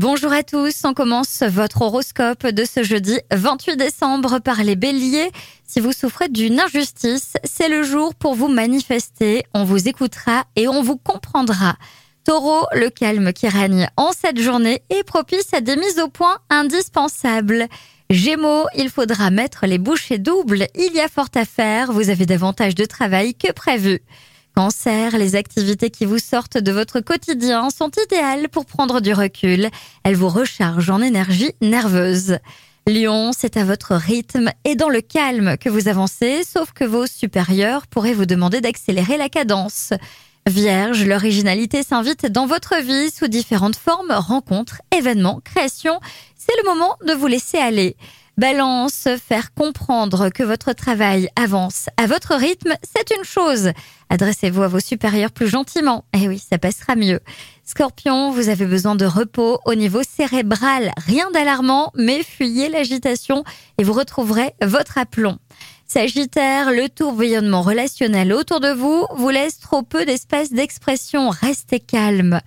Bonjour à tous, on commence votre horoscope de ce jeudi 28 décembre par les béliers. Si vous souffrez d'une injustice, c'est le jour pour vous manifester, on vous écoutera et on vous comprendra. Taureau, le calme qui règne en cette journée est propice à des mises au point indispensables. Gémeaux, il faudra mettre les bouchées doubles, il y a fort à faire, vous avez davantage de travail que prévu. Cancer, les activités qui vous sortent de votre quotidien sont idéales pour prendre du recul. Elles vous rechargent en énergie nerveuse. Lion, c'est à votre rythme et dans le calme que vous avancez, sauf que vos supérieurs pourraient vous demander d'accélérer la cadence. Vierge, l'originalité s'invite dans votre vie sous différentes formes, rencontres, événements, créations. C'est le moment de vous laisser aller. Balance, faire comprendre que votre travail avance à votre rythme, c'est une chose. Adressez-vous à vos supérieurs plus gentiment. Eh oui, ça passera mieux. Scorpion, vous avez besoin de repos au niveau cérébral. Rien d'alarmant, mais fuyez l'agitation et vous retrouverez votre aplomb. Sagittaire, le tourbillonnement relationnel autour de vous vous laisse trop peu d'espace d'expression. Restez calme.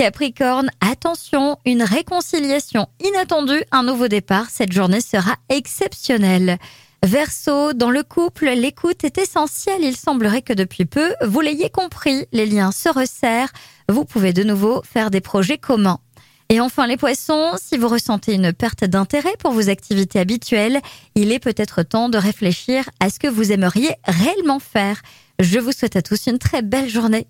Capricorne, attention, une réconciliation inattendue, un nouveau départ, cette journée sera exceptionnelle. Verseau, dans le couple, l'écoute est essentielle. Il semblerait que depuis peu, vous l'ayez compris, les liens se resserrent. Vous pouvez de nouveau faire des projets communs. Et enfin les poissons, si vous ressentez une perte d'intérêt pour vos activités habituelles, il est peut-être temps de réfléchir à ce que vous aimeriez réellement faire. Je vous souhaite à tous une très belle journée.